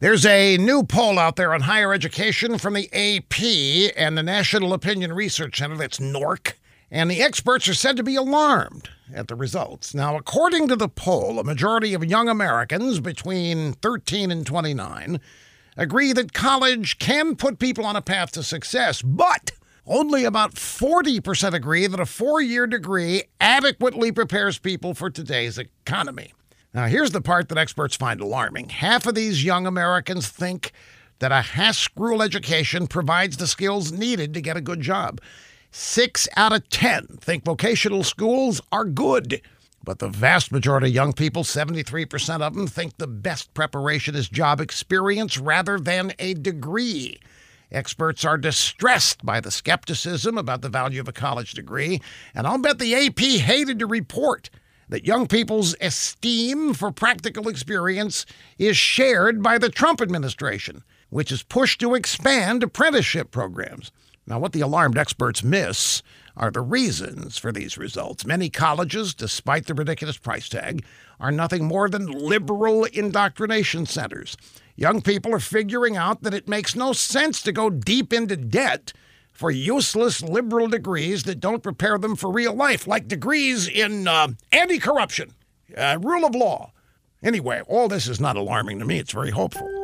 There's a new poll out there on higher education from the AP and the National Opinion Research Center, that's NORC, and the experts are said to be alarmed at the results. Now, according to the poll, a majority of young Americans between 13 and 29 agree that college can put people on a path to success, but only about 40% agree that a four year degree adequately prepares people for today's economy. Now, here's the part that experts find alarming. Half of these young Americans think that a Haskell education provides the skills needed to get a good job. Six out of 10 think vocational schools are good. But the vast majority of young people, 73% of them, think the best preparation is job experience rather than a degree. Experts are distressed by the skepticism about the value of a college degree, and I'll bet the AP hated to report that young people's esteem for practical experience is shared by the Trump administration, which is pushed to expand apprenticeship programs. Now, what the alarmed experts miss are the reasons for these results. Many colleges, despite the ridiculous price tag, are nothing more than liberal indoctrination centers. Young people are figuring out that it makes no sense to go deep into debt for useless liberal degrees that don't prepare them for real life, like degrees in uh, anti corruption, uh, rule of law. Anyway, all this is not alarming to me, it's very hopeful.